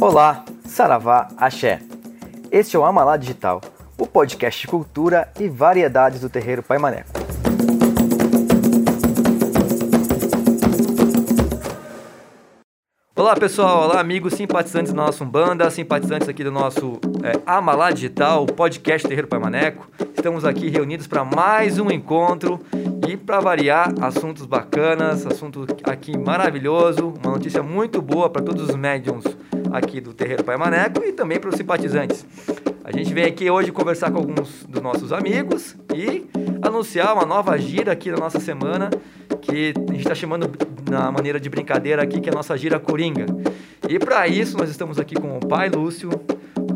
Olá, Saravá, Axé. Este é o Amalá Digital, o podcast de cultura e variedades do terreiro Pai Maneco. Olá pessoal, olá amigos simpatizantes da nossa Umbanda, simpatizantes aqui do nosso é, Amalá Digital, o podcast Terreiro Pai Maneco. Estamos aqui reunidos para mais um encontro e para variar, assuntos bacanas, assunto aqui maravilhoso, uma notícia muito boa para todos os médiums aqui do Terreiro Pai Maneco e também para os simpatizantes. A gente vem aqui hoje conversar com alguns dos nossos amigos e anunciar uma nova gira aqui na nossa semana, que a gente está chamando na maneira de brincadeira aqui, que é a nossa gira Coringa. E para isso nós estamos aqui com o pai Lúcio,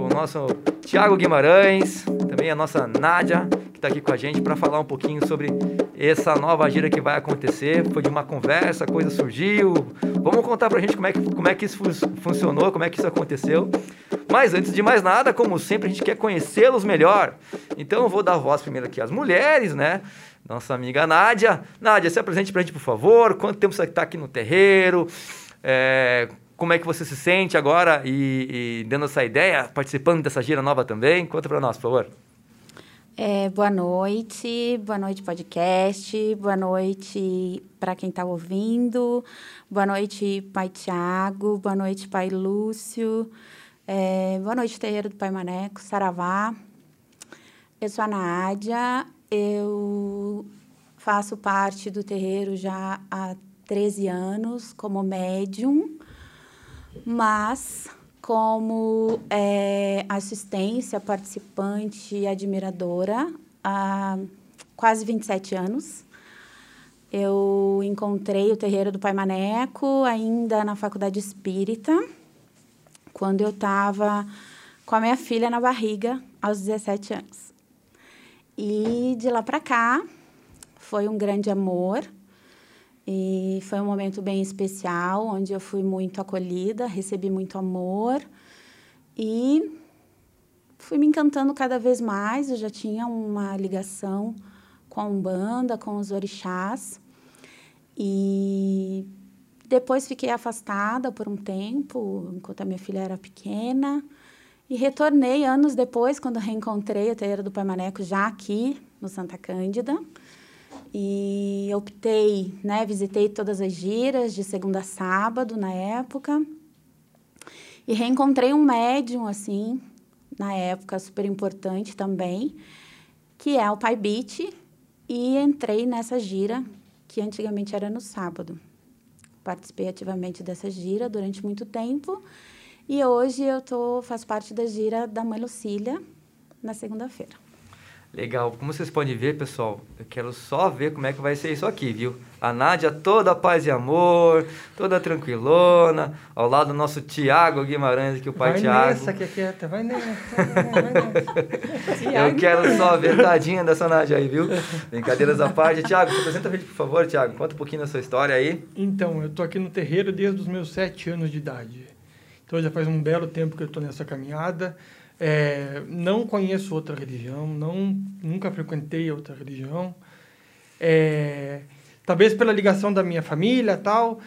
com o nosso Tiago Guimarães, também a nossa Nádia, que está aqui com a gente para falar um pouquinho sobre essa nova gira que vai acontecer. Foi de uma conversa, a coisa surgiu. Vamos contar para a gente como é, que, como é que isso funcionou, como é que isso aconteceu. Mas antes de mais nada, como sempre, a gente quer conhecê-los melhor. Então eu vou dar voz primeiro aqui às mulheres, né? Nossa amiga Nádia. Nádia, se apresente para a gente, por favor. Quanto tempo você está aqui no terreiro? É, como é que você se sente agora e, e, dando essa ideia, participando dessa gira nova também? Conta para nós, por favor. É, boa noite, boa noite podcast, boa noite para quem está ouvindo, boa noite Pai Tiago, boa noite Pai Lúcio, é, boa noite, terreiro do Pai Maneco, Saravá. Eu sou a Nádia, eu faço parte do terreiro já há 13 anos como médium, mas como é, assistência, participante e admiradora há quase 27 anos. Eu encontrei o terreiro do Pai Maneco ainda na Faculdade Espírita quando eu estava com a minha filha na barriga, aos 17 anos. E de lá para cá, foi um grande amor. E foi um momento bem especial, onde eu fui muito acolhida, recebi muito amor. E fui me encantando cada vez mais. Eu já tinha uma ligação com a Umbanda, com os orixás. E depois fiquei afastada por um tempo, enquanto a minha filha era pequena. E retornei anos depois, quando reencontrei a Terreira do Pai Maneco, já aqui no Santa Cândida. E optei, né, visitei todas as giras, de segunda a sábado, na época. E reencontrei um médium, assim, na época, super importante também, que é o Pai Beat. E entrei nessa gira, que antigamente era no sábado. Participei ativamente dessa gira durante muito tempo. E hoje eu tô, faço parte da gira da Mãe Lucília, na segunda-feira. Legal. Como vocês podem ver, pessoal, eu quero só ver como é que vai ser isso aqui, viu? A Nádia toda paz e amor, toda tranquilona, ao lado do nosso Tiago Guimarães, que o pai vai Tiago. Vai nessa que é quieta, vai nessa. Vai nessa. eu quero só ver tadinha dessa Nádia aí, viu? Brincadeiras à parte. Tiago, se apresenta a gente, por favor, Tiago. Conta um pouquinho da sua história aí. Então, eu tô aqui no terreiro desde os meus sete anos de idade. Então, já faz um belo tempo que eu tô nessa caminhada. É, não conheço outra religião, não, nunca frequentei outra religião. É, talvez pela ligação da minha família tal.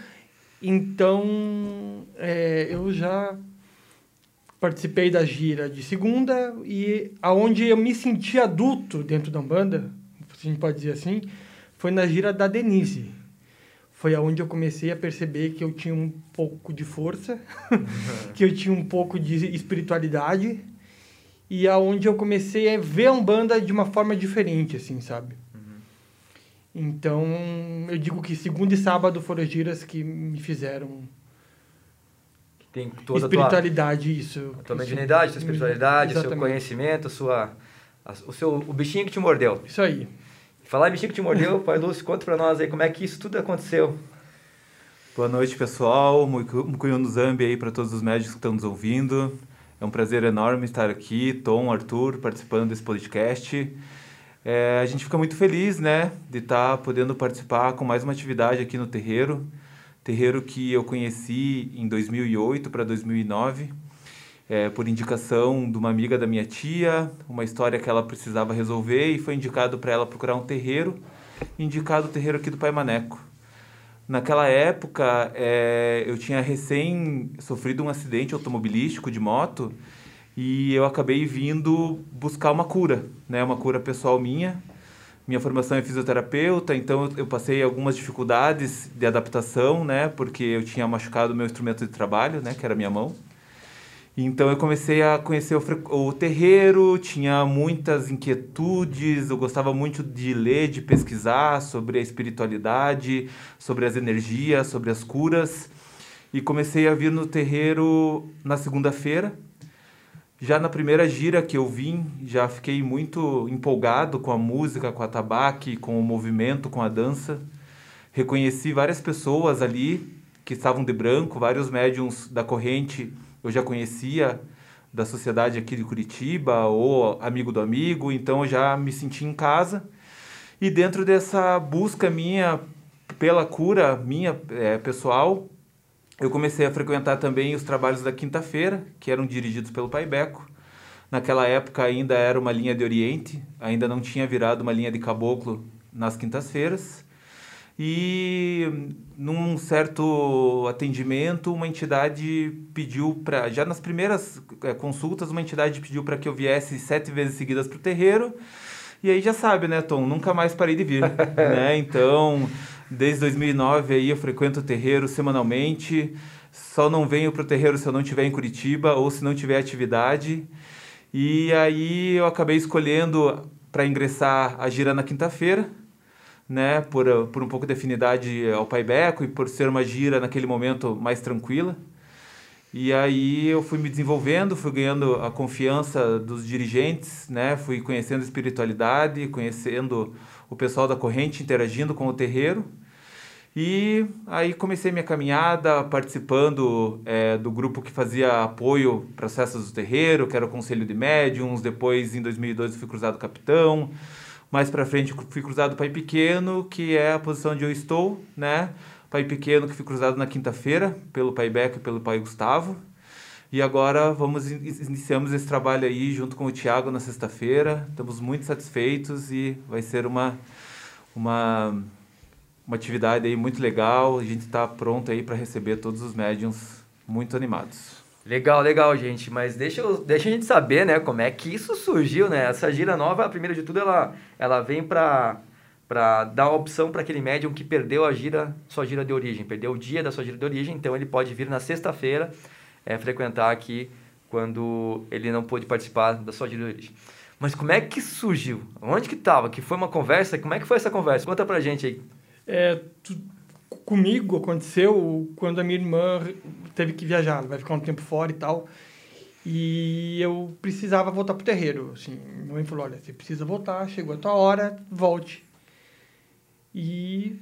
Então, é, eu já participei da gira de segunda e aonde eu me senti adulto dentro da banda, se a gente pode dizer assim, foi na gira da Denise. Foi aonde eu comecei a perceber que eu tinha um pouco de força, que eu tinha um pouco de espiritualidade e aonde eu comecei a ver a Umbanda de uma forma diferente, assim, sabe? Uhum. Então, eu digo que segunda e sábado foram as giras que me fizeram tem toda espiritualidade, a tua, isso. A tua mediunidade, sua espiritualidade, o seu conhecimento, sua, a, o, seu, o bichinho que te mordeu. Isso aí. Falar em bichinho que te mordeu, Pai Lúcio, conta pra nós aí como é que isso tudo aconteceu. Boa noite, pessoal. Mucuyo no Zambi aí para todos os médicos que estão nos ouvindo. É um prazer enorme estar aqui, Tom, Arthur, participando desse podcast. É, a gente fica muito feliz, né, de estar podendo participar com mais uma atividade aqui no terreiro. Terreiro que eu conheci em 2008 para 2009, é, por indicação de uma amiga da minha tia, uma história que ela precisava resolver e foi indicado para ela procurar um terreiro, indicado o terreiro aqui do Pai Maneco. Naquela época, é, eu tinha recém sofrido um acidente automobilístico de moto e eu acabei vindo buscar uma cura, né? Uma cura pessoal minha. Minha formação é fisioterapeuta, então eu passei algumas dificuldades de adaptação, né? Porque eu tinha machucado meu instrumento de trabalho, né? Que era minha mão. Então eu comecei a conhecer o, o, terreiro, tinha muitas inquietudes, eu gostava muito de ler, de pesquisar sobre a espiritualidade, sobre as energias, sobre as curas. E comecei a vir no terreiro na segunda-feira. Já na primeira gira que eu vim, já fiquei muito empolgado com a música, com a tabaque, com o movimento, com a dança. Reconheci várias pessoas ali que estavam de branco, vários médiums da corrente eu já conhecia da sociedade aqui de Curitiba ou amigo do amigo, então eu já me senti em casa. E dentro dessa busca minha pela cura minha é, pessoal, eu comecei a frequentar também os trabalhos da quinta-feira, que eram dirigidos pelo Pai Beco. Naquela época ainda era uma linha de Oriente, ainda não tinha virado uma linha de caboclo nas quintas-feiras. E num certo atendimento, uma entidade pediu para. Já nas primeiras é, consultas, uma entidade pediu para que eu viesse sete vezes seguidas para o terreiro. E aí já sabe, né, Tom? Nunca mais parei de vir. né? Então, desde 2009 aí eu frequento o terreiro semanalmente. Só não venho para o terreiro se eu não estiver em Curitiba ou se não tiver atividade. E aí eu acabei escolhendo para ingressar a gira na quinta-feira né, por, por um pouco de afinidade ao Pai Beco e por ser uma gira naquele momento mais tranquila. E aí eu fui me desenvolvendo, fui ganhando a confiança dos dirigentes, né, fui conhecendo espiritualidade, conhecendo o pessoal da corrente, interagindo com o terreiro. E aí comecei minha caminhada participando é, do grupo que fazia apoio processos do terreiro, que era o Conselho de Médiuns. Depois, em 2012, fui cruzado capitão. Mais para frente fui cruzado Pai Pequeno, que é a posição onde eu estou, né? Pai Pequeno que fui cruzado na quinta-feira pelo Pai Beco e pelo Pai Gustavo. E agora vamos iniciamos esse trabalho aí junto com o Tiago na sexta-feira. Estamos muito satisfeitos e vai ser uma uma uma atividade aí muito legal. A gente está pronto aí para receber todos os médiums muito animados. Legal, legal, gente. Mas deixa, eu, deixa a gente saber, né, como é que isso surgiu, né? Essa gira nova, a primeira de tudo, ela, ela vem para para dar opção para aquele médium que perdeu a gira, sua gira de origem, perdeu o dia da sua gira de origem, então ele pode vir na sexta-feira é, frequentar aqui quando ele não pôde participar da sua gira de origem. Mas como é que surgiu? Onde que estava? Que foi uma conversa? Como é que foi essa conversa? Conta pra gente aí. É, tu, comigo aconteceu quando a minha irmã teve que viajar, vai ficar um tempo fora e tal. E eu precisava voltar pro terreiro, assim. Minha mãe falou, olha, você precisa voltar, chegou a tua hora, volte. E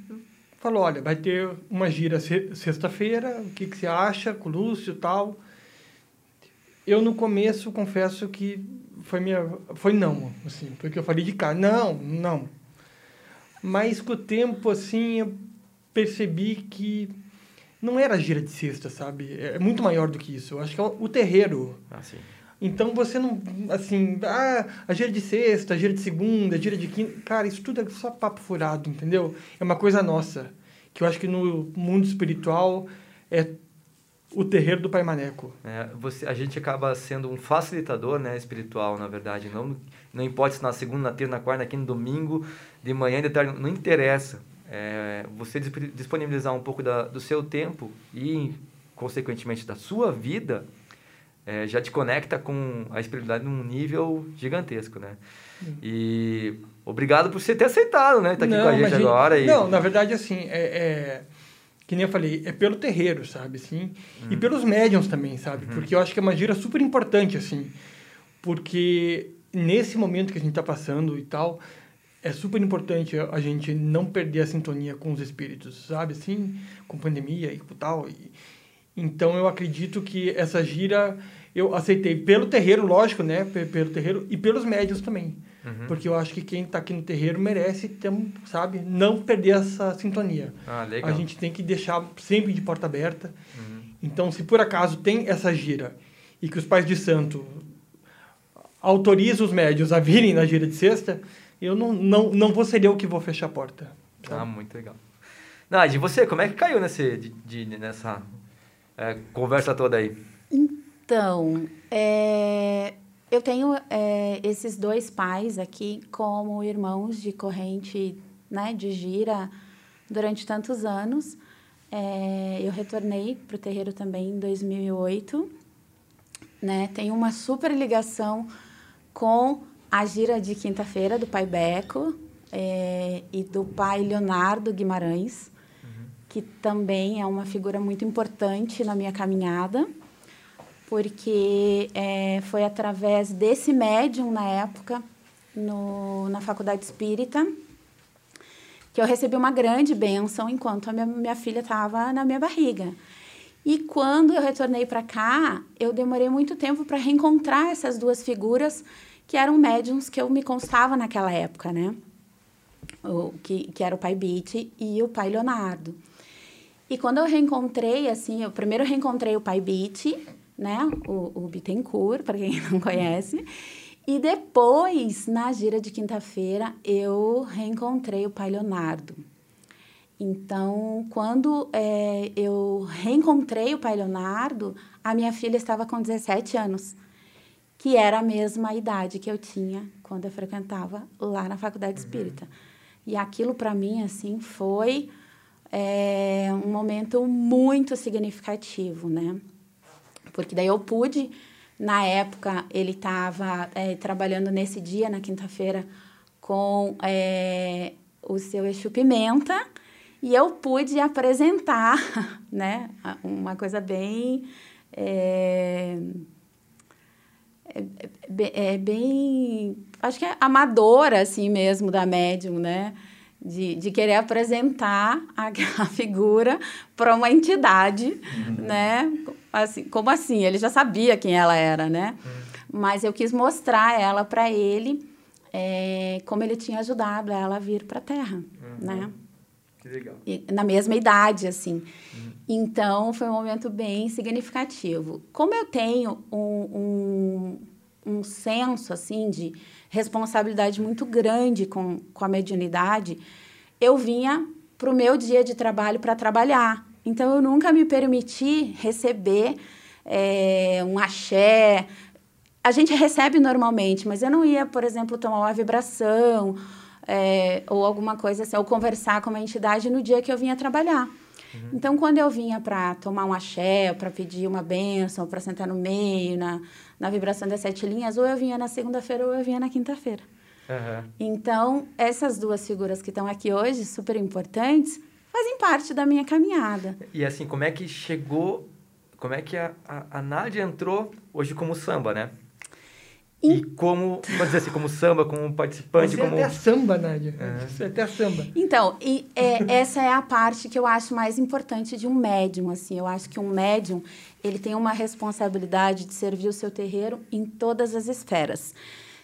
falou, olha, vai ter uma gira sexta-feira, o que, que você acha com o Lúcio e tal. Eu, no começo, confesso que foi minha... Foi não, assim, porque eu falei de cara, não, não. Mas com o tempo, assim, eu percebi que não era gira de sexta, sabe? É muito maior do que isso. Eu acho que é o terreiro. Ah, sim. Então você não, assim, ah, a gira de sexta, a gira de segunda, a gira de quinta. Cara, isso tudo é só papo furado, entendeu? É uma coisa nossa. Que eu acho que no mundo espiritual é o terreiro do Pai Maneco. É, você, a gente acaba sendo um facilitador né, espiritual, na verdade. Não, não importa se na segunda, na terça, na quarta, na quinta, no domingo, de manhã, de tarde, não interessa é, você disponibilizar um pouco da, do seu tempo e, consequentemente, da sua vida, é, já te conecta com a espiritualidade num nível gigantesco, né? Hum. E obrigado por você ter aceitado, né? Estar tá aqui não, com a gente agora. E... Não, na verdade, assim, é, é, que nem eu falei, é pelo terreiro, sabe, assim, e uhum. pelos médiums também, sabe? Uhum. Porque eu acho que é uma gira super importante, assim, porque nesse momento que a gente está passando e tal, é super importante a gente não perder a sintonia com os espíritos, sabe? Assim, com pandemia e tal. E, então, eu acredito que essa gira eu aceitei pelo terreiro, lógico, né? Pelo terreiro e pelos médios também. Uhum. Porque eu acho que quem está aqui no terreiro merece ter, sabe, não perder essa sintonia. Ah, legal. A gente tem que deixar sempre de porta aberta. Uhum. Então, se por acaso tem essa gira e que os pais de santo autorizam os médios a virem na gira de sexta, eu não, não, não vou ser eu que vou fechar a porta. Tá? Ah, muito legal. Nádia, você, como é que caiu nesse, de, de, nessa é, conversa toda aí? Então, é, eu tenho é, esses dois pais aqui como irmãos de corrente né, de gira durante tantos anos. É, eu retornei para o terreiro também em 2008. Né? Tenho uma super ligação com a gira de quinta-feira do pai Beco é, e do pai Leonardo Guimarães, uhum. que também é uma figura muito importante na minha caminhada porque é, foi através desse médium na época, no, na faculdade espírita, que eu recebi uma grande bênção enquanto a minha, minha filha estava na minha barriga. E quando eu retornei para cá, eu demorei muito tempo para reencontrar essas duas figuras que eram médiums que eu me constava naquela época, né? O, que, que era o pai Beat e o pai Leonardo. E quando eu reencontrei, assim, eu primeiro reencontrei o pai Beat, né? O, o Bittencourt, para quem não conhece. E depois, na gira de quinta-feira, eu reencontrei o pai Leonardo. Então, quando é, eu reencontrei o pai Leonardo, a minha filha estava com 17 anos, que era a mesma idade que eu tinha quando eu frequentava lá na Faculdade uhum. Espírita. E aquilo, para mim, assim, foi é, um momento muito significativo, né? Porque daí eu pude, na época, ele estava é, trabalhando nesse dia, na quinta-feira, com é, o seu Exu Pimenta, e eu pude apresentar, né, uma coisa bem... É, é, é, é, bem, acho que é amadora, assim mesmo, da médium, né? De, de querer apresentar aquela figura para uma entidade, uhum. né? Assim, como assim? Ele já sabia quem ela era, né? Uhum. Mas eu quis mostrar ela para ele é, como ele tinha ajudado ela a vir para a Terra, uhum. né? Que legal. E, na mesma idade, assim. Uhum. Então, foi um momento bem significativo. Como eu tenho um, um, um senso, assim, de responsabilidade muito grande com, com a mediunidade, eu vinha para o meu dia de trabalho para trabalhar. Então, eu nunca me permiti receber é, um axé. A gente recebe normalmente, mas eu não ia, por exemplo, tomar uma vibração é, ou alguma coisa assim, ou conversar com uma entidade no dia que eu vinha trabalhar. Uhum. Então, quando eu vinha para tomar um axé, para pedir uma benção, para sentar no meio, na, na vibração das sete linhas, ou eu vinha na segunda-feira ou eu vinha na quinta-feira. Uhum. Então, essas duas figuras que estão aqui hoje, super importantes, fazem parte da minha caminhada. E assim, como é que chegou, como é que a, a, a Nádia entrou hoje como samba, né? E como, pode dizer assim, como samba, como participante, Você como... É até samba, Nádia. É. Você é até samba. Então, e é, essa é a parte que eu acho mais importante de um médium, assim. Eu acho que um médium, ele tem uma responsabilidade de servir o seu terreiro em todas as esferas.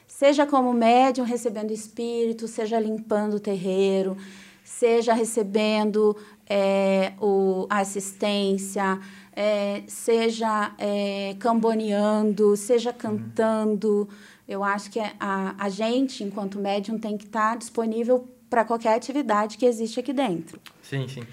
Seja como médium recebendo espírito, seja limpando o terreiro, seja recebendo é, o, a assistência, é, seja é, camboneando, seja cantando. Uhum. Eu acho que a, a gente, enquanto médium, tem que estar disponível para qualquer atividade que existe aqui dentro. Sim, sim.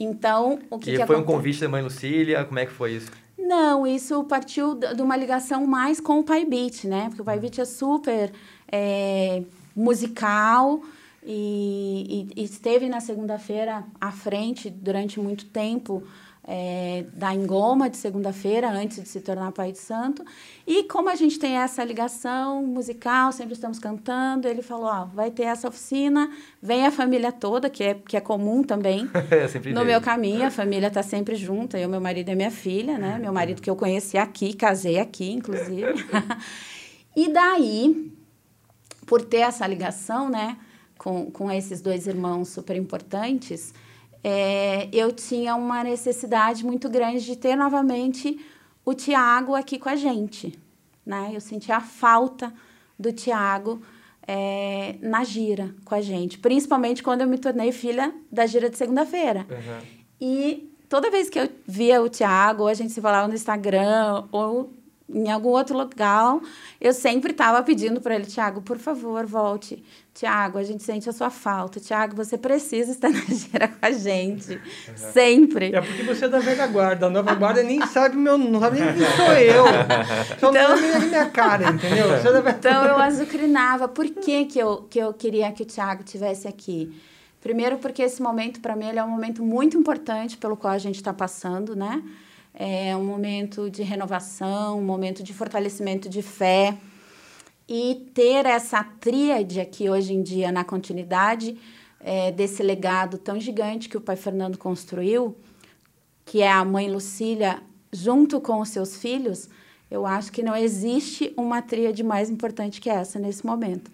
Então, o que, e que foi um convite da mãe Lucília? Como é que foi isso? Não, isso partiu de uma ligação mais com o Pai Beat, né? Porque o Pai Beat é super é, musical e, e, e esteve na segunda-feira à frente durante muito tempo é, da Engoma de segunda-feira, antes de se tornar Pai de Santo. E como a gente tem essa ligação musical, sempre estamos cantando, ele falou, ó, vai ter essa oficina, vem a família toda, que é, que é comum também. é, no meu caminho, a família está sempre junta, eu, meu marido e minha filha, né? Meu marido que eu conheci aqui, casei aqui, inclusive. e daí, por ter essa ligação, né, com, com esses dois irmãos super importantes, é, eu tinha uma necessidade muito grande de ter novamente o Tiago aqui com a gente. Né? Eu sentia a falta do Tiago é, na gira com a gente, principalmente quando eu me tornei filha da gira de segunda-feira. Uhum. E toda vez que eu via o Tiago, ou a gente se falava no Instagram, ou em algum outro local, eu sempre estava pedindo para ele, Tiago, por favor, volte. Tiago, a gente sente a sua falta. Tiago, você precisa estar na gira com a gente. Uhum. Sempre. É porque você é da velha guarda. A nova guarda nem sabe meu, não sabe nem quem sou eu. Só então, não sabe nem minha cara, entendeu? É então eu azucrinava. Por que, que, eu, que eu queria que o Tiago tivesse aqui? Primeiro, porque esse momento, para mim, ele é um momento muito importante pelo qual a gente está passando, né? É um momento de renovação, um momento de fortalecimento de fé. E ter essa tríade aqui hoje em dia na continuidade é, desse legado tão gigante que o pai Fernando construiu, que é a mãe Lucília junto com os seus filhos, eu acho que não existe uma tríade mais importante que essa nesse momento.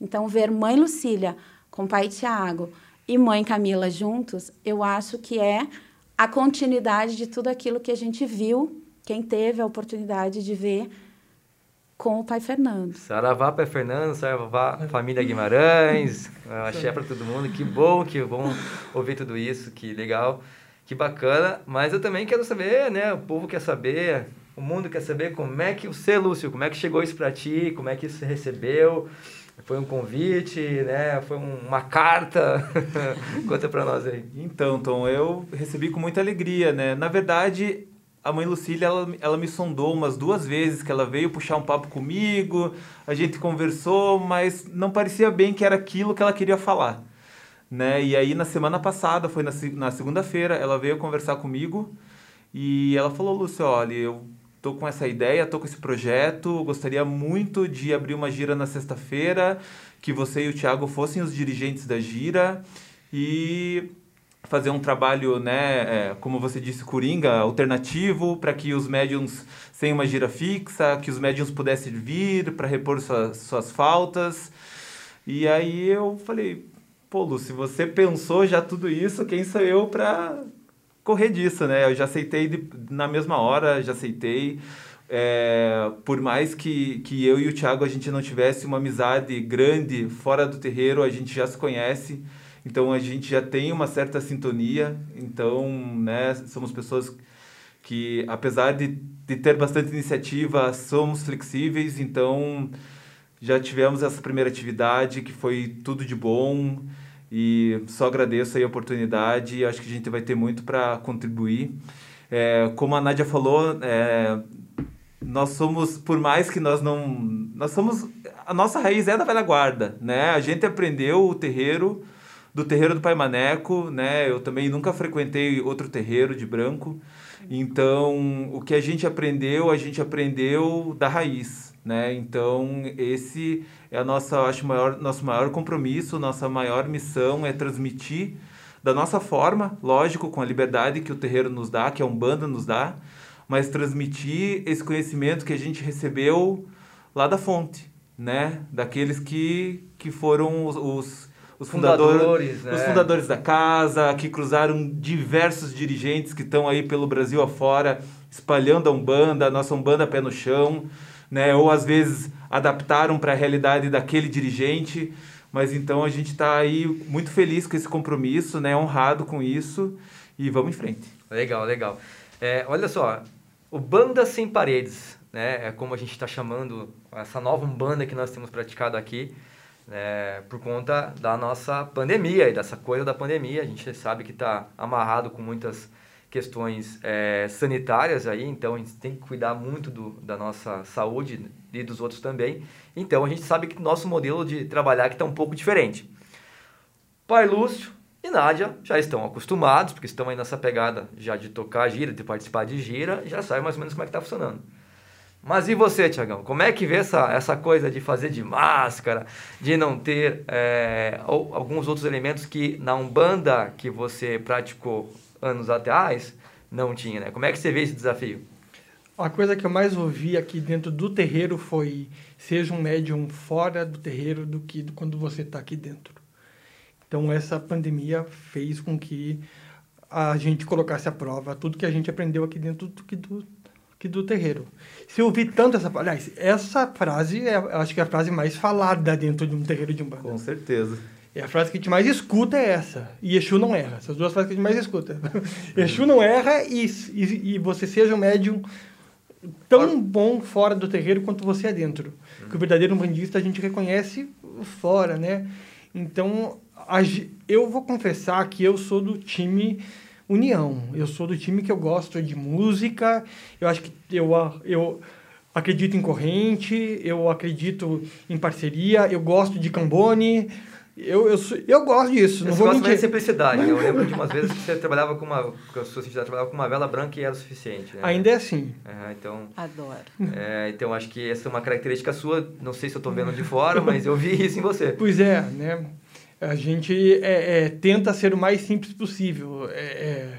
Então, ver mãe Lucília com pai Tiago e mãe Camila juntos, eu acho que é a continuidade de tudo aquilo que a gente viu, quem teve a oportunidade de ver com o pai Fernando. Saravá, pai Fernando, saravá, família Guimarães, axé para todo mundo. Que bom que bom ouvir tudo isso, que legal, que bacana. Mas eu também quero saber, né? O povo quer saber, o mundo quer saber como é que você, Lúcio, como é que chegou isso para ti, como é que você recebeu. Foi um convite, né? Foi uma carta. Conta para nós aí. Então, Tom, eu recebi com muita alegria, né? Na verdade, a mãe Lucília, ela, ela me sondou umas duas vezes, que ela veio puxar um papo comigo, a gente conversou, mas não parecia bem que era aquilo que ela queria falar, né? E aí, na semana passada, foi na, na segunda-feira, ela veio conversar comigo e ela falou, Lúcio, olha, eu tô com essa ideia, tô com esse projeto, gostaria muito de abrir uma gira na sexta-feira, que você e o Thiago fossem os dirigentes da gira e fazer um trabalho, né, é, como você disse, coringa, alternativo, para que os médiums sem uma gira fixa, que os médiums pudessem vir para repor suas, suas faltas. E aí eu falei, pô, Lu, se você pensou já tudo isso, quem sou eu para correr disso, né? Eu já aceitei de, na mesma hora, já aceitei. É, por mais que, que eu e o Thiago a gente não tivesse uma amizade grande fora do terreiro, a gente já se conhece, então a gente já tem uma certa sintonia. Então, né, somos pessoas que, apesar de, de ter bastante iniciativa, somos flexíveis. Então, já tivemos essa primeira atividade que foi tudo de bom. E só agradeço aí a oportunidade e acho que a gente vai ter muito para contribuir. É, como a Nádia falou, é, nós somos, por mais que nós não. Nós somos. A nossa raiz é da velha guarda, né? A gente aprendeu o terreiro do terreiro do Pai Maneco, né? Eu também nunca frequentei outro terreiro de branco. Então, o que a gente aprendeu, a gente aprendeu da raiz, né? Então, esse é a nossa, acho, maior, nosso maior compromisso, nossa maior missão é transmitir da nossa forma, lógico, com a liberdade que o terreiro nos dá, que a Umbanda nos dá, mas transmitir esse conhecimento que a gente recebeu lá da fonte, né? Daqueles que, que foram os, os, os fundadores, fundadores né? os fundadores da casa, que cruzaram diversos dirigentes que estão aí pelo Brasil afora, espalhando a Umbanda, a nossa Umbanda pé no chão, né? Ou às vezes adaptaram para a realidade daquele dirigente. Mas então a gente está aí muito feliz com esse compromisso, né? honrado com isso e vamos em frente. Legal, legal. É, olha só, o Banda Sem Paredes, né? é como a gente está chamando essa nova banda que nós temos praticado aqui, né? por conta da nossa pandemia e dessa coisa da pandemia. A gente sabe que está amarrado com muitas questões é, sanitárias aí, então a gente tem que cuidar muito do, da nossa saúde e dos outros também. Então a gente sabe que nosso modelo de trabalhar está um pouco diferente. Pai Lúcio e Nádia já estão acostumados, porque estão aí nessa pegada já de tocar gira, de participar de gira, já sabem mais ou menos como é que está funcionando. Mas e você, Tiagão? Como é que vê essa, essa coisa de fazer de máscara, de não ter é, alguns outros elementos que na Umbanda que você praticou anos atrás não tinha, né? Como é que você vê esse desafio? A coisa que eu mais ouvi aqui dentro do terreiro foi seja um médium fora do terreiro do que quando você está aqui dentro. Então essa pandemia fez com que a gente colocasse à prova tudo que a gente aprendeu aqui dentro do, do, aqui do terreiro. Se eu ouvir tanto essa... Aliás, essa frase é, acho que é a frase mais falada dentro de um terreiro de Umbanda. Com certeza. E a frase que a gente mais escuta é essa. E Exu não erra. Essas duas frases que a gente mais escuta. Exu não erra e, e, e você seja um médium tão Fora- bom fora do terreiro quanto você é dentro. Que o verdadeiro bandista a gente reconhece fora, né? Então, a eu vou confessar que eu sou do time União. Eu sou do time que eu gosto de música. Eu acho que eu, eu acredito em corrente, eu acredito em parceria, eu gosto de cambone. Eu, eu, sou- eu gosto disso, não Você vou gosta mais de mentir. simplicidade. Eu lembro de umas vezes que você trabalhava com uma. Que a sua ciência trabalhava com uma vela branca e era o suficiente. Né? Ainda é assim. É, então, Adoro. é, então, acho que essa é uma característica sua. Não sei se eu tô vendo de fora, mas eu vi isso em você. Pois é, né? A gente é, é, tenta ser o mais simples possível. É, é,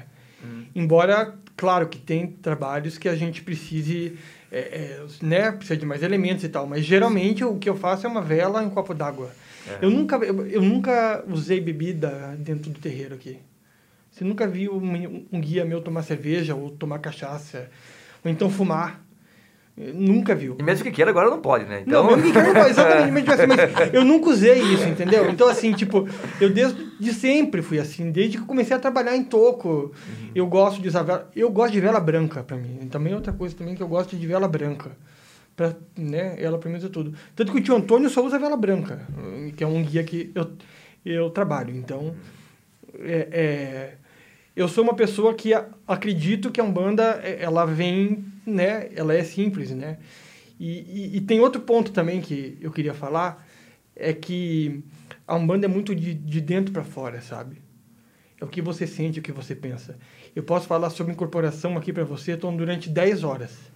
Embora, claro, que tem trabalhos que a gente precise, é, é, né? Precisa de mais elementos e tal. Mas geralmente o que eu faço é uma vela e um copo d'água. É. Eu, nunca, eu, eu nunca usei bebida dentro do terreiro aqui. Você nunca viu um, um guia meu tomar cerveja ou tomar cachaça. Ou então fumar. Nunca viu. E mesmo que queira, agora não pode, né? Então, Não, mesmo que queira, exatamente, mas, mas eu nunca usei isso, entendeu? Então, assim, tipo, eu desde de sempre fui assim, desde que eu comecei a trabalhar em toco. Eu gosto de usar vela, eu gosto de vela branca pra mim. Também outra coisa também que eu gosto de vela branca. Pra, né, ela é tudo. Tanto que o tio Antônio só usa vela branca, que é um guia que eu, eu trabalho. Então, é, é, eu sou uma pessoa que a- acredito que a Umbanda, é, ela vem, né, ela é simples, né? E, e, e tem outro ponto também que eu queria falar, é que a Umbanda é muito de, de dentro para fora, sabe? É o que você sente, o que você pensa. Eu posso falar sobre incorporação aqui para você, então, durante 10 horas.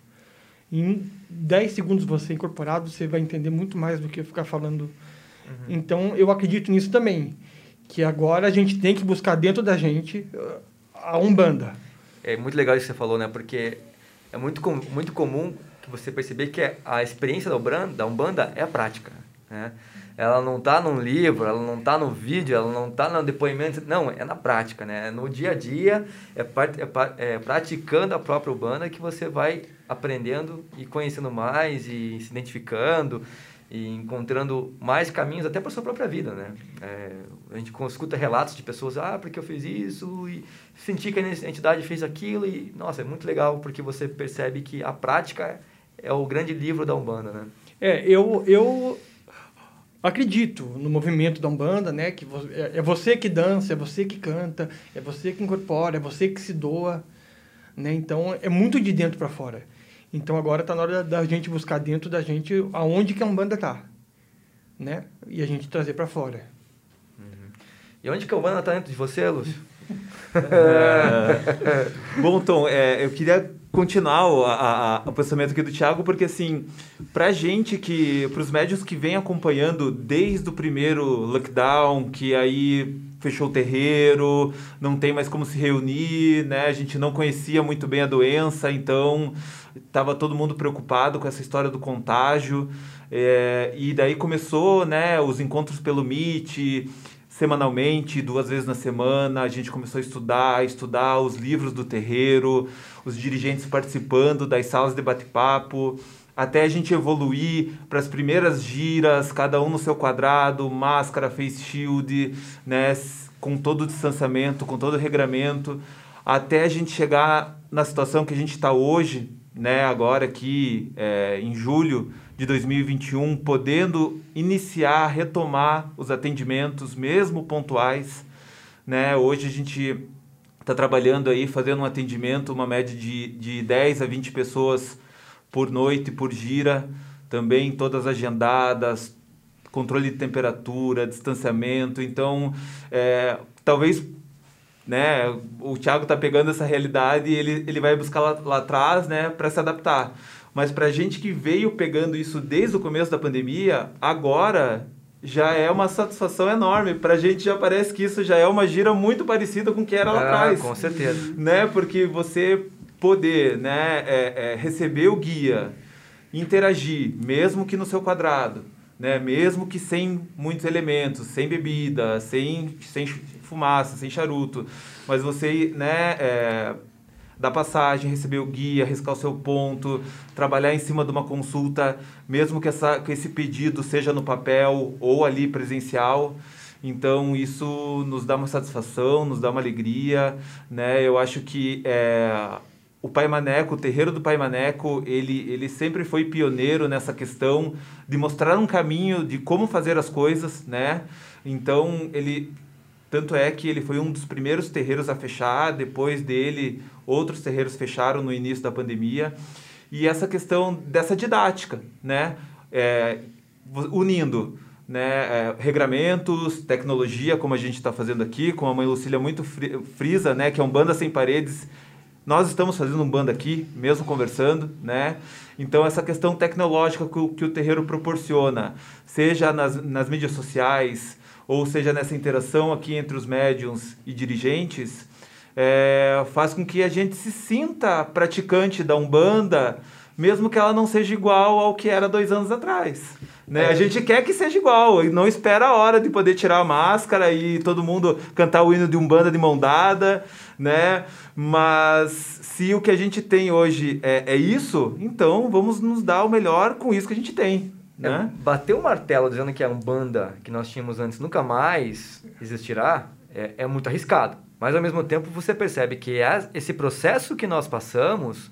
Em 10 segundos você incorporado, você vai entender muito mais do que eu ficar falando. Então, eu acredito nisso também. Que agora a gente tem que buscar dentro da gente uh, a Umbanda. É muito legal isso que você falou, né? Porque é muito, com, muito comum que você perceber que a experiência da Umbanda, da Umbanda é a prática, né? Ela não está num livro, ela não está no vídeo, ela não está no depoimento, não, é na prática, né? É no dia a dia, é, part, é, é praticando a própria Umbanda que você vai aprendendo e conhecendo mais e se identificando e encontrando mais caminhos até para sua própria vida, né? É, a gente escuta relatos de pessoas, ah, porque eu fiz isso e senti que a entidade fez aquilo e, nossa, é muito legal porque você percebe que a prática é o grande livro da Umbanda, né? É, eu, eu acredito no movimento da Umbanda, né? Que é, é você que dança, é você que canta, é você que incorpora, é você que se doa, né? Então, é muito de dentro para fora. Então, agora está na hora da, da gente buscar dentro da gente aonde que a Umbanda tá, né? E a gente trazer para fora. E onde que a Umbanda está dentro de você, Lúcio? Bom, Tom, é, eu queria continuar o, a- a- o pensamento aqui do Thiago, porque assim, pra gente que, pros médios que vêm acompanhando desde o primeiro lockdown, que aí fechou o terreiro, não tem mais como se reunir, né? A gente não conhecia muito bem a doença, então tava todo mundo preocupado com essa história do contágio. é, e daí começou, né, os encontros pelo Meet, semanalmente, duas vezes na semana, a gente começou a estudar, a estudar os livros do terreiro, os dirigentes participando das salas de bate-papo, até a gente evoluir para as primeiras giras, cada um no seu quadrado, máscara, face shield, né, com todo o distanciamento, com todo o regramento, até a gente chegar na situação que a gente está hoje, né, agora aqui é, em julho de 2021, podendo iniciar, retomar os atendimentos, mesmo pontuais. Né? Hoje a gente está trabalhando aí, fazendo um atendimento, uma média de, de 10 a 20 pessoas por noite, por gira, também todas agendadas, controle de temperatura, distanciamento. Então, é, talvez né, o Thiago está pegando essa realidade e ele, ele vai buscar lá, lá atrás né, para se adaptar. Mas para a gente que veio pegando isso desde o começo da pandemia, agora já é uma satisfação enorme. Para a gente já parece que isso já é uma gira muito parecida com o que era lá Ah, atrás Com certeza. né? Porque você poder, né, é, é, receber o guia, interagir, mesmo que no seu quadrado, né, mesmo que sem muitos elementos, sem bebida, sem, sem fumaça, sem charuto, mas você, né, é, passagem, receber o guia, riscar o seu ponto, trabalhar em cima de uma consulta, mesmo que, essa, que esse pedido seja no papel ou ali presencial. Então, isso nos dá uma satisfação, nos dá uma alegria, né? Eu acho que é, o Pai Maneco, o terreiro do Pai Maneco, ele, ele sempre foi pioneiro nessa questão de mostrar um caminho de como fazer as coisas, né? Então, ele tanto é que ele foi um dos primeiros terreiros a fechar, depois dele outros terreiros fecharam no início da pandemia. E essa questão dessa didática, né? É, unindo né, é, regramentos, tecnologia, como a gente está fazendo aqui, como a mãe Lucília muito frisa, né, que é um banda sem paredes. Nós estamos fazendo um banda aqui, mesmo conversando, né? Então, essa questão tecnológica que o, que o terreiro proporciona, seja nas, nas mídias sociais, ou seja nessa interação aqui entre os médiums e dirigentes, é, faz com que a gente se sinta praticante da Umbanda, mesmo que ela não seja igual ao que era dois anos atrás. Né? É. A gente quer que seja igual e não espera a hora de poder tirar a máscara e todo mundo cantar o hino de Umbanda de mão dada, né? Mas se o que a gente tem hoje é, é isso, então vamos nos dar o melhor com isso que a gente tem. É, né? É, bater o martelo dizendo que a Umbanda que nós tínhamos antes nunca mais existirá é, é muito arriscado. Mas ao mesmo tempo você percebe que esse processo que nós passamos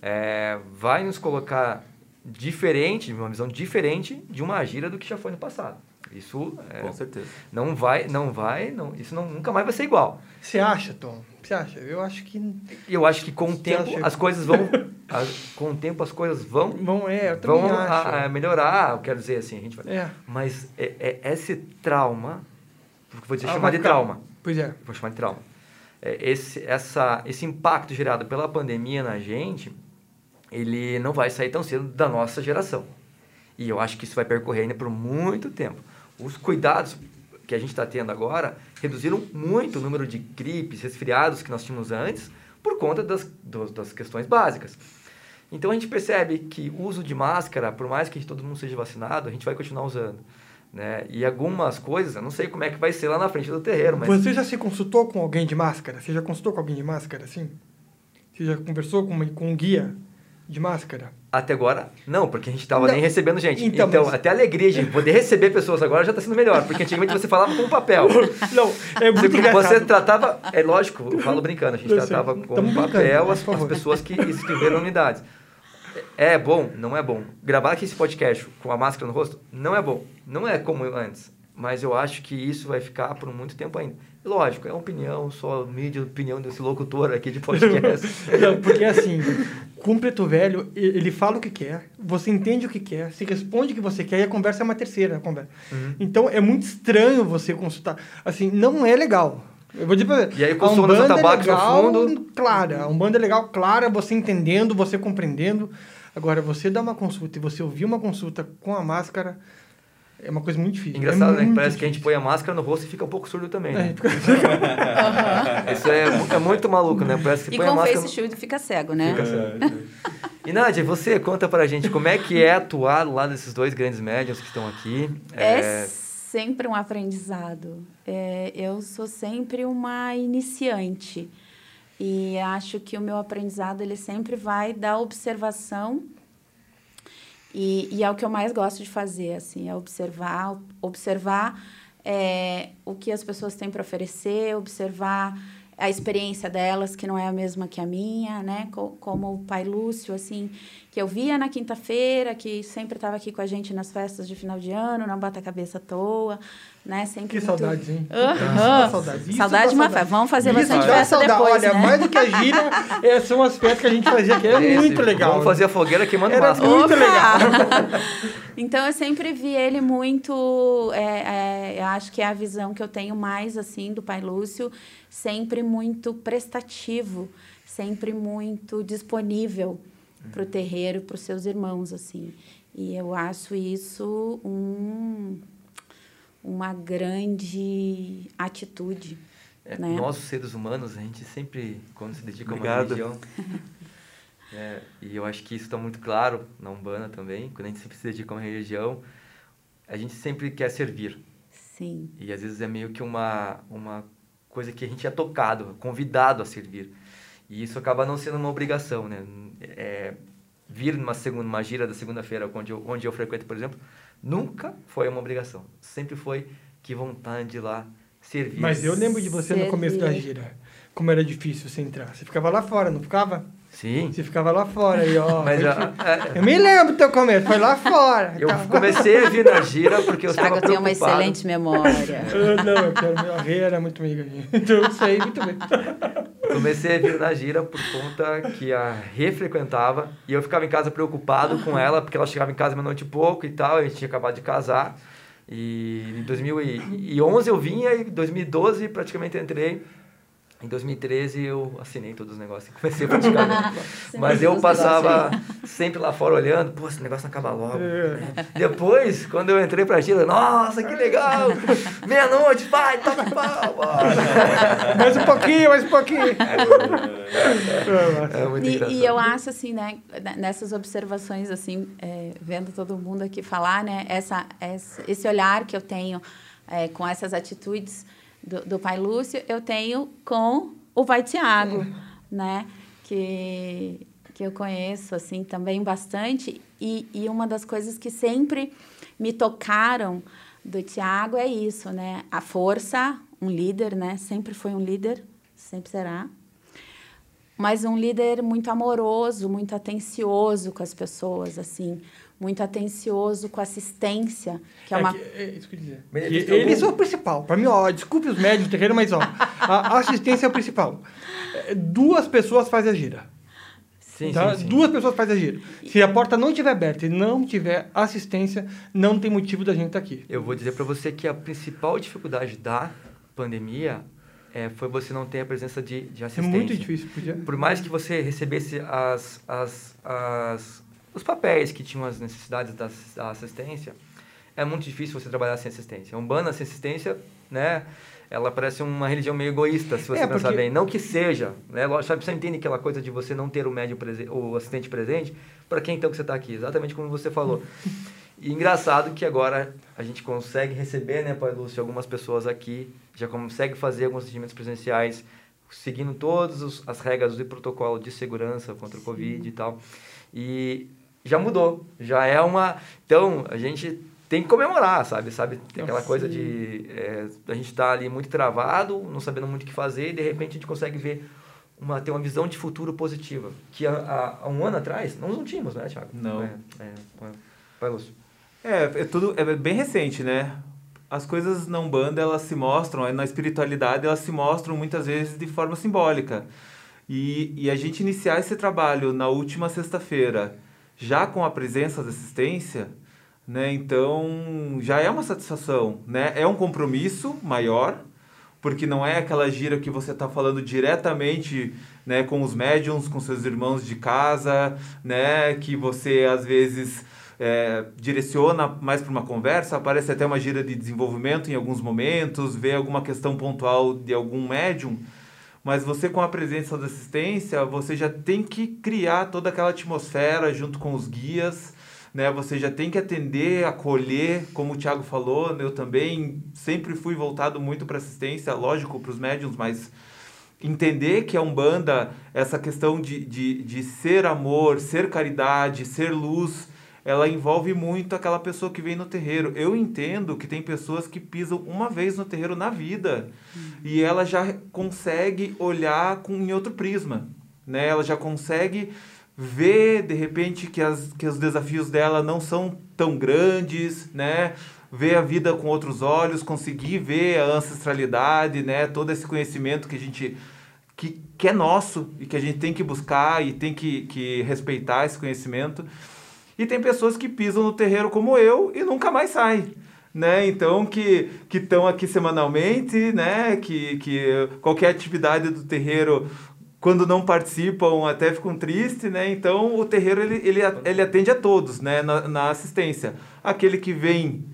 é, vai nos colocar diferente, uma visão diferente de uma gira do que já foi no passado. Isso é, com certeza. Não vai, não vai, não, isso não, nunca mais vai ser igual. Você acha, Tom? Você acha? Eu acho que Eu acho que com o tempo acha... as coisas vão com o tempo as coisas vão vão é, vão a, a melhorar, eu quero dizer assim, a gente vai. É. Mas é, é esse trauma, vou dizer, ah, chamar de ficar... trauma. Pois é. Vou chamar de trauma. É, esse essa esse impacto gerado pela pandemia na gente, ele não vai sair tão cedo da nossa geração. E eu acho que isso vai percorrer ainda por muito tempo. Os cuidados que a gente está tendo agora reduziram muito o número de gripes, resfriados que nós tínhamos antes por conta das, das questões básicas. Então a gente percebe que o uso de máscara, por mais que todo mundo seja vacinado, a gente vai continuar usando. Né? E algumas coisas, eu não sei como é que vai ser lá na frente do terreiro, mas... Você já se consultou com alguém de máscara? Você já consultou com alguém de máscara, sim? Você já conversou com, com um guia? De máscara? Até agora, não, porque a gente estava nem recebendo gente. Então, então mas... até a alegria de poder receber pessoas agora já está sendo melhor, porque antigamente você falava com papel. Não, é muito você, você tratava, é lógico, eu falo brincando, a gente tratava com Tamo papel as, as, pessoas que escreveram unidades. É bom? Não é bom. Gravar aqui esse podcast com a máscara no rosto não é bom. Não é como antes. Mas eu acho que isso vai ficar por muito tempo ainda. Lógico, é opinião, só mídia, opinião desse locutor aqui de podcast. Não, porque assim, com o preto velho, ele fala o que quer, você entende o que quer, se responde o que você quer e a conversa é uma terceira conversa. Uhum. Então é muito estranho você consultar. Assim, não é legal. Eu vou dizer pra você. E aí, com o som tabaco é legal, no fundo. Clara. Um banda é legal, clara, você entendendo, você compreendendo. Agora, você dá uma consulta e você ouvir uma consulta com a máscara é uma coisa muito difícil. Engraçado, é né? Parece difícil. que a gente põe a máscara no rosto e fica um pouco surdo também. Né? É, Isso é, é, muito maluco, né? Parece que e põe com a máscara... face shield fica cego, né? Fica cego. e Nádia, você conta pra gente como é que é atuar lá desses dois grandes médiums que estão aqui. É, é sempre um aprendizado. É, eu sou sempre uma iniciante. E acho que o meu aprendizado ele sempre vai da observação e, e é o que eu mais gosto de fazer, assim, é observar, observar é, o que as pessoas têm para oferecer, observar a experiência delas, que não é a mesma que a minha, né? Como o pai Lúcio, assim, que eu via na quinta-feira, que sempre estava aqui com a gente nas festas de final de ano, não bata a cabeça à toa, né? Sempre que muito... saudade, hein? Uhum. Saudade. saudade, uma festa. Vamos fazer Isso bastante festa depois, Olha, né? mais do que a gira, essas são as festas que a gente fazia aqui. É muito legal. Vamos fazer a fogueira queimando Era massa. muito Opa! legal. então, eu sempre vi ele muito... É, é, eu acho que é a visão que eu tenho mais, assim, do pai Lúcio, sempre muito prestativo, sempre muito disponível para o terreiro, para os seus irmãos, assim. E eu acho isso um, uma grande atitude. É, né? Nós, seres humanos, a gente sempre, quando se dedica Obrigado. a uma religião... é, e eu acho que isso está muito claro na Umbanda também, quando a gente sempre se dedica a uma religião, a gente sempre quer servir. Sim. E às vezes é meio que uma, uma coisa que a gente é tocado, convidado a servir. E isso acaba não sendo uma obrigação, né? É, vir numa segunda, uma gira da segunda-feira onde eu, onde eu frequento, por exemplo, nunca foi uma obrigação. Sempre foi que vontade de ir lá servir. Mas eu lembro de você Servir. no começo da gira. como era difícil você entrar. Você ficava lá fora, não ficava? Sim. Você ficava lá fora e ó. Mas foi- a- a- Eu me lembro do teu começo, foi lá fora. eu Tava- comecei a vir na gira porque eu Thiago estava tem uma preocupado. excelente memória. Eu, não, eu quero. Meu rei era muito amiga minha. Então eu sei muito bem. Comecei a vir na gira por conta que a Rê frequentava e eu ficava em casa preocupado com ela, porque ela chegava em casa meia-noite e pouco e tal, a gente tinha acabado de casar. E em 2011 eu vinha e em 2012 praticamente entrei. Em 2013 eu assinei todos os negócios e comecei a praticar. né? Mas eu passava sempre lá fora olhando, pô, esse negócio não acaba logo. É. Depois, quando eu entrei pra gira, nossa, que legal! Meia-noite, vai, toca pau! Mais um pouquinho, mais um pouquinho. É muito E, engraçado. e eu acho assim, né, nessas observações assim, é, vendo todo mundo aqui falar, né, essa, essa- esse olhar que eu tenho é, com essas atitudes do, do pai Lúcio, eu tenho com o pai Tiago, né, que que eu conheço assim também bastante. E, e uma das coisas que sempre me tocaram do Tiago é isso, né, a força, um líder, né, sempre foi um líder, sempre será mas um líder muito amoroso, muito atencioso com as pessoas, assim, muito atencioso com a assistência, que é, uma que- é isso que eu ia dizer. Algum- Eles são o principal. Pra mim, ó, desculpe os médios do terreiro, mas ó, a assistência é o principal. É, Duas pessoas fazem a gira. Sim, tá? sim, sim. Duas pessoas fazem a gira. Se a porta não estiver aberta e não tiver assistência, não tem motivo da gente estar aqui. Eu vou dizer para você que a principal dificuldade da pandemia é, foi você não ter a presença de, de É assistência. muito difícil. Podia... Por mais que você recebesse as, as, as, os papéis que tinham as necessidades da, da assistência, é muito difícil você trabalhar sem assistência. Um banda sem assistência, né? Ela parece uma religião meio egoísta, se você É, pensar porque- bem. Não que seja, né? Sabe, você entende aquela coisa de você não ter o médium presen- o assistente presente? Para quem então que você está aqui? Exatamente como você falou. E engraçado que agora a gente consegue receber, né, Pai Lúcio, algumas pessoas aqui, já consegue fazer alguns atendimentos presenciais, seguindo todas as regras do protocolo de segurança contra o Covid e tal. E já mudou, já é uma... Então, a gente tem que comemorar, sabe? sabe? Tem aquela Sim. coisa de... é, a gente tá ali muito travado, não sabendo muito o que fazer, e de repente a gente consegue ver uma, ter uma visão de futuro positiva. Que há um ano atrás, nós não tínhamos, né, Thiago? Não. É, é, vai, Lúcio. É, é tudo é bem recente, né? As coisas na Umbanda, elas se mostram, na espiritualidade, elas se mostram muitas vezes de forma simbólica. E, e a gente iniciar esse trabalho na última sexta-feira, já com a presença da assistência, né? Então, já é uma satisfação, né? É um compromisso maior, porque não é aquela gira que você está falando diretamente né, com os médiums, com seus irmãos de casa, né? Que você, às vezes é, direciona mais para uma conversa, aparece até uma gira de desenvolvimento em alguns momentos, vê alguma questão pontual de algum médium, mas você com a presença da assistência, você já tem que criar toda aquela atmosfera junto com os guias, né? Você já tem que atender, acolher, como o Thiago falou, eu também sempre fui voltado muito para assistência, lógico, para os médiums, mas entender que a Umbanda, essa questão de, de, de ser amor, ser caridade, ser luz, ela envolve muito aquela pessoa que vem no terreiro. Eu entendo que tem pessoas que pisam uma vez no terreiro na vida e ela já consegue olhar com, em outro prisma, né? Ela já consegue ver, de repente, que, as, que os desafios dela não são tão grandes, né? Ver a vida com outros olhos, conseguir ver a ancestralidade, né? Todo esse conhecimento que a gente... Que, que é nosso e que a gente tem que buscar e tem que, que respeitar esse conhecimento. E tem pessoas que pisam no terreiro como eu e nunca mais saem. Né? Então, que estão aqui semanalmente, né? que, que qualquer atividade do terreiro, quando não participam, até ficam tristes. Né? Então, o terreiro ele, ele, ele atende a todos né? na, na assistência. Aquele que vem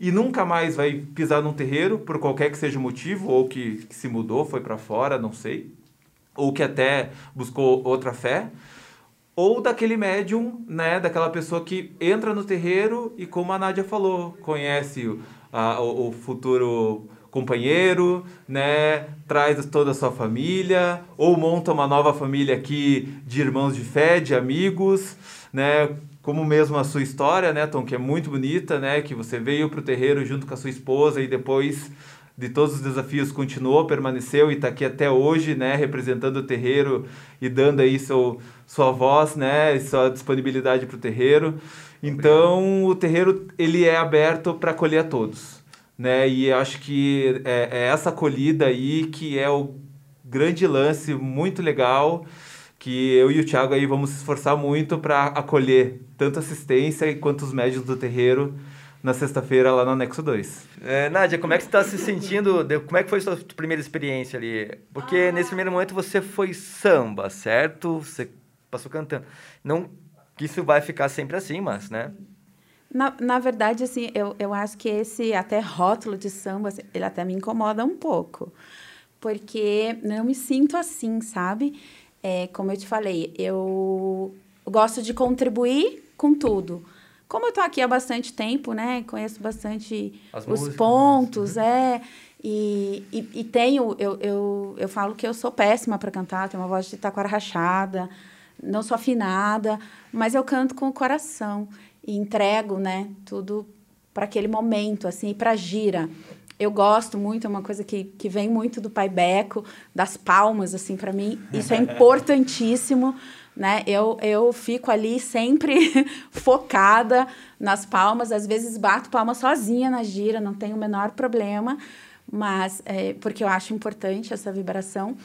e nunca mais vai pisar num terreiro, por qualquer que seja o motivo, ou que, que se mudou, foi para fora, não sei, ou que até buscou outra fé ou daquele médium, né, daquela pessoa que entra no terreiro e, como a Nádia falou, conhece o, a, o, o futuro companheiro, né, traz toda a sua família, ou monta uma nova família aqui de irmãos de fé, de amigos, né, como mesmo a sua história, né, Tom, que é muito bonita, né, que você veio para o terreiro junto com a sua esposa e depois de todos os desafios continuou, permaneceu e está aqui até hoje, né, representando o terreiro e dando aí seu, sua voz, né, sua disponibilidade para o terreiro. Então, o terreiro ele é aberto para acolher a todos, né? E acho que é, é essa acolhida aí que é o grande lance, muito legal, que eu e o Thiago aí vamos se esforçar muito para acolher tanto assistência quanto os médios do terreiro na sexta-feira lá no Anexo 2. É, Nádia, como é que você está se sentindo? Como é que foi a sua primeira experiência ali? Porque ah. nesse primeiro momento você foi samba, certo? Você passou cantando. Não que isso vai ficar sempre assim, mas, né? Na, na verdade, assim, eu, eu acho que esse até rótulo de samba, assim, ele até me incomoda um pouco. Porque não me sinto assim, sabe? É, como eu te falei, eu gosto de contribuir com tudo. Como eu estou aqui há bastante tempo, né? Conheço bastante As os músicas, né? pontos, né? é. E, e, e, tenho, eu, eu, eu falo que eu sou péssima para cantar, tenho uma voz de taquara rachada, não sou afinada, mas eu canto com o coração e entrego, né, tudo para aquele momento, assim, para gira. Eu gosto muito, é uma coisa que, que vem muito do Pai Beco, das palmas, assim, para mim, isso é importantíssimo né? Eu, eu fico ali sempre focada nas palmas, às vezes bato palma sozinha na gira, não tenho o menor problema, mas é, porque eu acho importante essa vibração.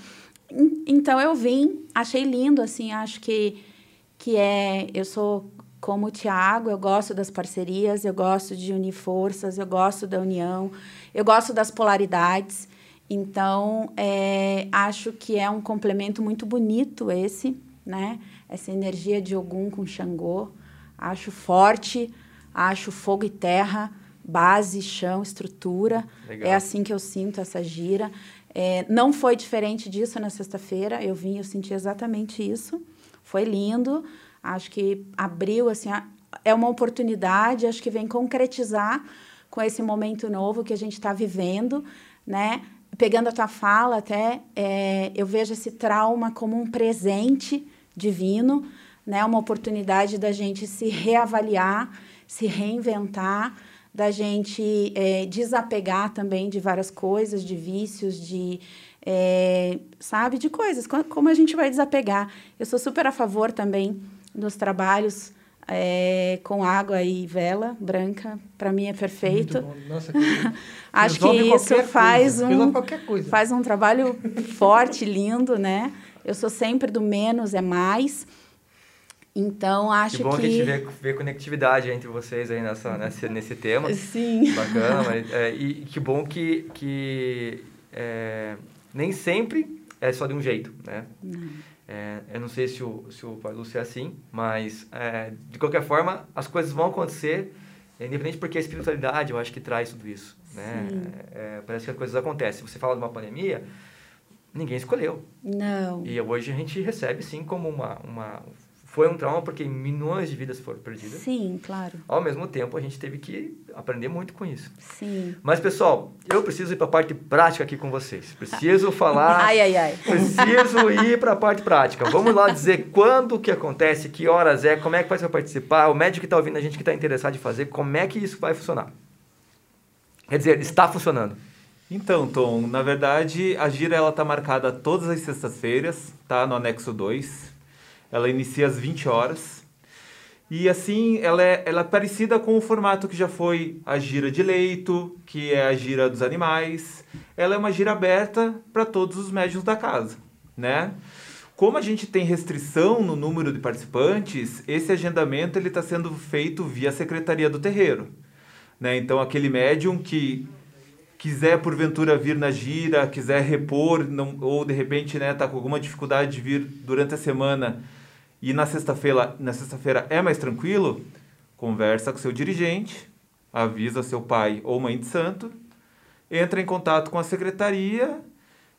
Então eu vim, achei lindo, assim, acho que, que é. Eu sou como o Tiago, eu gosto das parcerias, eu gosto de unir forças, eu gosto da união, eu gosto das polaridades. Então, é, acho que é um complemento muito bonito esse né? Essa energia de Ogum com Xangô. Acho forte, acho fogo e terra, base, chão, estrutura. Legal. É assim que eu sinto essa gira. É, não foi diferente disso na sexta-feira. Eu vim, eu senti exatamente isso. Foi lindo. Acho que abriu, assim, é uma oportunidade. Acho que vem concretizar com esse momento novo que a gente está vivendo, né? Pegando a tua fala até, é, eu vejo esse trauma como um presente divino, né? Uma oportunidade da gente se reavaliar, se reinventar, da gente é, desapegar também de várias coisas, de vícios, de é, sabe, de coisas. Como a gente vai desapegar? Eu sou super a favor também dos trabalhos é, com água e vela branca, para mim é perfeito. Nossa, que... Acho que isso faz um faz um trabalho forte, lindo, né? Eu sou sempre do menos é mais. Então, acho que... bom que, que a gente vê, vê conectividade entre vocês aí nessa, nesse, nesse tema. Sim. Bacana. mas, é, e que bom que, que é, nem sempre é só de um jeito, né? Não. É, eu não sei se o, se o Pai Lúcio é assim, mas, é, de qualquer forma, as coisas vão acontecer, independente porque a espiritualidade, eu acho que traz tudo isso, né? É, parece que as coisas acontecem. Você fala de uma pandemia, ninguém escolheu. Não. E hoje a gente recebe, sim, como uma, uma... Foi um trauma porque milhões de vidas foram perdidas. Sim, claro. Ao mesmo tempo, a gente teve que aprender muito com isso. Sim. Mas, pessoal, eu preciso ir para a parte prática aqui com vocês. Preciso falar... ai, ai, ai. Preciso ir para a parte prática. Vamos lá dizer quando que acontece, que horas é, como é que faz para participar, o médico que está ouvindo a gente que está interessado em fazer, como é que isso vai funcionar. Quer dizer, está funcionando. Então, Tom, na verdade, a gira ela tá marcada todas as sextas-feiras, tá? No anexo 2. Ela inicia às 20 horas. E assim, ela é, ela é parecida com o formato que já foi a gira de leito, que é a gira dos animais. Ela é uma gira aberta para todos os médios da casa, né? Como a gente tem restrição no número de participantes, esse agendamento ele está sendo feito via secretaria do terreiro. Né? Então, aquele médium que quiser porventura vir na gira, quiser repor, não, ou de repente né, tá com alguma dificuldade de vir durante a semana e na sexta-feira, na sexta-feira é mais tranquilo, conversa com seu dirigente, avisa seu pai ou mãe de santo, entra em contato com a secretaria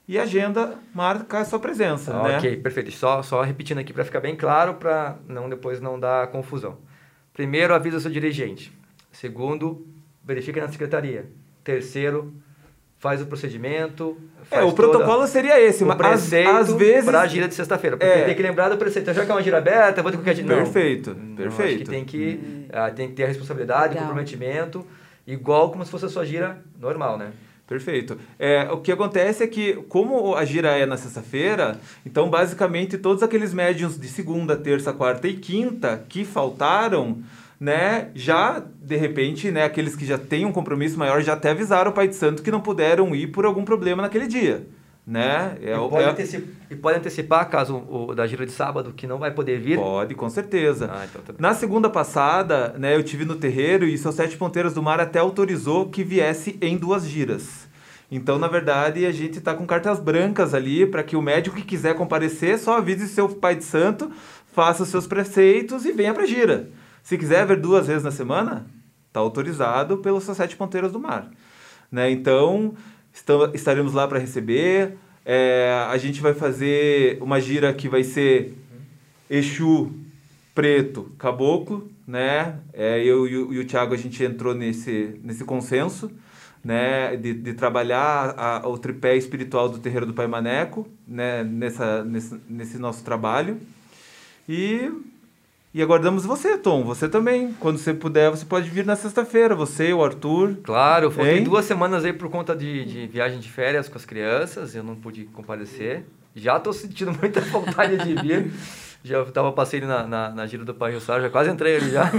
e agenda marca a sua presença, ah, né? Ok, perfeito. Só, só repetindo aqui para ficar bem claro, para não depois não dar confusão. Primeiro, avisa seu dirigente. Segundo, verifique na secretaria. Terceiro, faz o procedimento. é, o protocolo seria esse, mas às, às vezes. Para a gira de sexta-feira. Porque é, tem que lembrar do preceito. Já que é uma gira aberta, vou ter qualquer dia. Perfeito, não, perfeito. Acho que tem que, hum. uh, tem que ter a responsabilidade, o comprometimento, igual como se fosse a sua gira normal, né? Perfeito. É, o que acontece é que, como a gira é na sexta-feira, então basicamente todos aqueles médiums de segunda, terça, quarta e quinta que faltaram, né, já de repente, né, aqueles que já têm um compromisso maior já até avisaram o Pai de Santo que não puderam ir por algum problema naquele dia. Né? É, e, pode é... antecipar, e pode antecipar, caso o, da gira de sábado, que não vai poder vir? Pode, com certeza. Ah, então tá Na segunda passada, né, eu tive no terreiro e seus sete ponteiros do mar até autorizou que viesse em duas giras. Então, na verdade, a gente está com cartas brancas ali para que o médico que quiser comparecer só avise seu pai de santo, faça os seus preceitos e venha para a gira. Se quiser ver duas vezes na semana, está autorizado seus sete ponteiros do mar. Né? Então, estaremos lá para receber. É, a gente vai fazer uma gira que vai ser Exu preto, caboclo, né? É, eu e o, e o Thiago, a gente entrou nesse, nesse consenso, né? De, de trabalhar a, o tripé espiritual do Terreiro do Pai Maneco, né? Nessa, nesse, nesse nosso trabalho. E e aguardamos você, Tom. Você também. Quando você puder, você pode vir na sexta-feira. Você, o Arthur. Claro, faltei duas semanas aí por conta de, de viagem de férias com as crianças. Eu não pude comparecer. Já estou sentindo muita vontade de vir. Já estava passei na, na, na gira do Pai Rio já quase entrei ali já.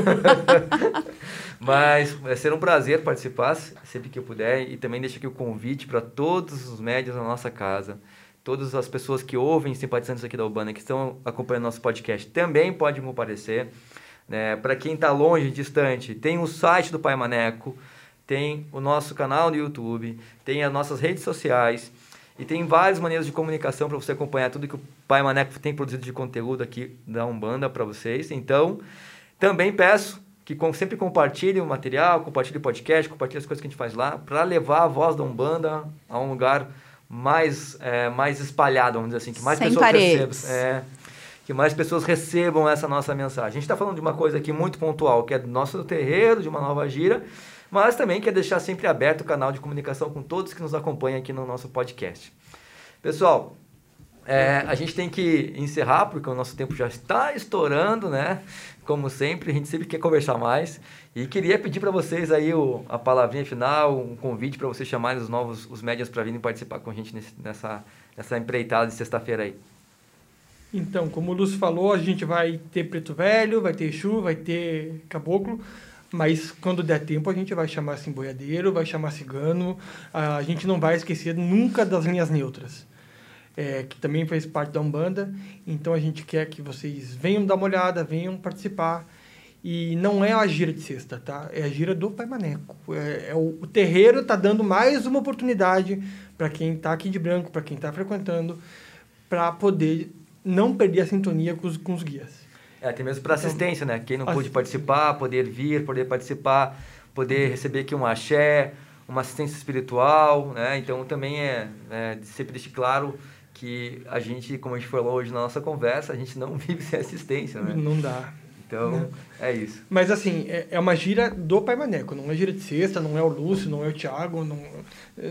Mas vai ser um prazer participar sempre que eu puder. E também deixo aqui o convite para todos os médios na nossa casa todas as pessoas que ouvem simpatizantes aqui da Urbana, que estão acompanhando nosso podcast, também podem comparecer. Né? Para quem está longe, distante, tem o site do Pai Maneco, tem o nosso canal no YouTube, tem as nossas redes sociais e tem várias maneiras de comunicação para você acompanhar tudo que o Pai Maneco tem produzido de conteúdo aqui da Umbanda para vocês. Então, também peço que sempre compartilhe o material, compartilhe o podcast, compartilhe as coisas que a gente faz lá, para levar a voz da Umbanda a um lugar mais, é, mais espalhado, vamos dizer assim, que mais Sem pessoas paredes. recebam. É, que mais pessoas recebam essa nossa mensagem. A gente está falando de uma coisa aqui muito pontual, que é do nosso terreiro, de uma nova gira, mas também quer deixar sempre aberto o canal de comunicação com todos que nos acompanham aqui no nosso podcast. Pessoal, é, a gente tem que encerrar, porque o nosso tempo já está estourando, né? Como sempre, a gente sempre quer conversar mais. E queria pedir para vocês aí o, a palavrinha final, um convite para vocês chamarem os novos, os médias para virem participar com a gente nesse, nessa, nessa empreitada de sexta-feira aí. Então, como o Lúcio falou, a gente vai ter Preto Velho, vai ter Exu, vai ter Caboclo, mas quando der tempo a gente vai chamar assim boiadeiro, vai chamar cigano, a gente não vai esquecer nunca das linhas neutras. É, que também faz parte da Umbanda, então a gente quer que vocês venham dar uma olhada, venham participar, e não é a gira de sexta, tá? É a gira do Pai Maneco. É, é o, o, terreiro está dando mais uma oportunidade para quem está aqui de branco, para quem está frequentando, para poder não perder a sintonia com os, com os guias. É, até mesmo para então, assistência, né? Quem não pôde participar, poder vir, poder participar, poder receber aqui um axé, uma assistência espiritual, né? Então também é, é sempre deixe claro que a gente, como a gente falou hoje na nossa conversa, a gente não vive sem assistência, né? Não dá. Então, né? é isso. Mas assim, é, é, uma gira do Pai Maneco, não é gira de sexta, não é o Lúcio, não é o Thiago, não,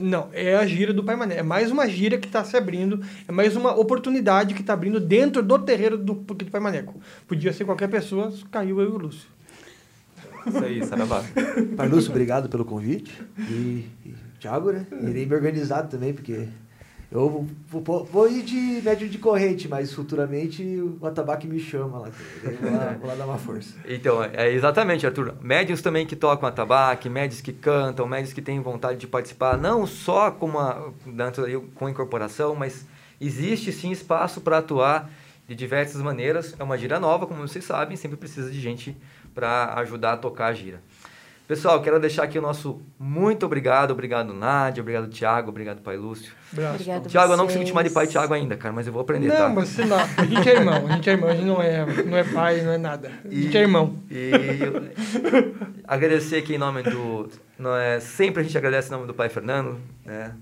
não é a gira do Pai Maneco. É mais uma gira que está se abrindo, é mais uma oportunidade que está abrindo dentro do terreiro do, do Pai Maneco. Podia ser qualquer pessoa, caiu eu e o Lúcio. Isso aí, Saravá. Pai Lúcio, obrigado pelo convite. E, e Thiago, né? Irei me organizar também, porque eu vou, vou, ir de médio de corrente, mas futuramente o atabaque me chama lá. Vou lá, vou lá dar uma força. Então, é exatamente, Arthur. Médios também que tocam atabaque, médios que cantam, médios que têm vontade de participar, não só com, uma, com incorporação, mas existe sim espaço para atuar de diversas maneiras. É uma gira nova, como vocês sabem, sempre precisa de gente para ajudar a tocar a gira. Pessoal, quero deixar aqui o nosso muito obrigado. Obrigado, Nádia. Obrigado, Tiago. Obrigado, Pai Lúcio. Obrigado Tiago, eu não consigo te chamar de pai Tiago ainda, cara, mas eu vou aprender, não, tá? Não, mas sei lá. A gente é irmão. A gente é irmão. A gente não é, não é pai, não é nada. A gente e, é irmão. E agradecer aqui em nome do... Não é, sempre a gente agradece em nome do pai Fernando, né?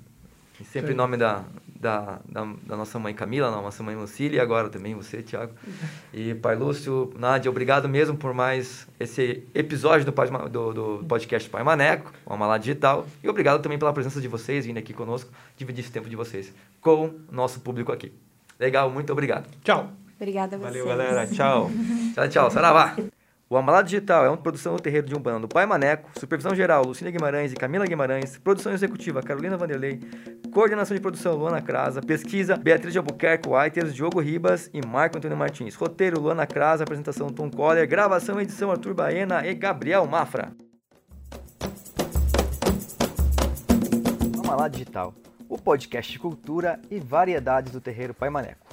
E sempre Sim. em nome da, da, da, da, nossa mãe Camila, da nossa mãe Lucília, e agora também você, Tiago. E Pai Lúcio, Nádia, obrigado mesmo por mais esse episódio do, do, do podcast Pai Maneco, o Amalá Digital. E obrigado também pela presença de vocês, vindo aqui conosco, dividir esse tempo de vocês com o nosso público aqui. Legal, muito obrigado. Tchau. Obrigada a vocês. Valeu, galera. Tchau. tchau, tchau. Saravá. O Amalá Digital é uma produção do terreiro de Umbanda do Pai Maneco, supervisão geral Lucília Guimarães e Camila Guimarães, produção executiva Carolina Vanderlei, coordenação de produção Luana Crasa, pesquisa Beatriz de Albuquerque Whiters, Diogo Ribas e Marco Antônio Martins, roteiro Luana Crasa, apresentação Tom Coller, gravação e edição Arthur Baena e Gabriel Mafra. Amalá Digital, o podcast de cultura e variedades do terreiro Pai Maneco.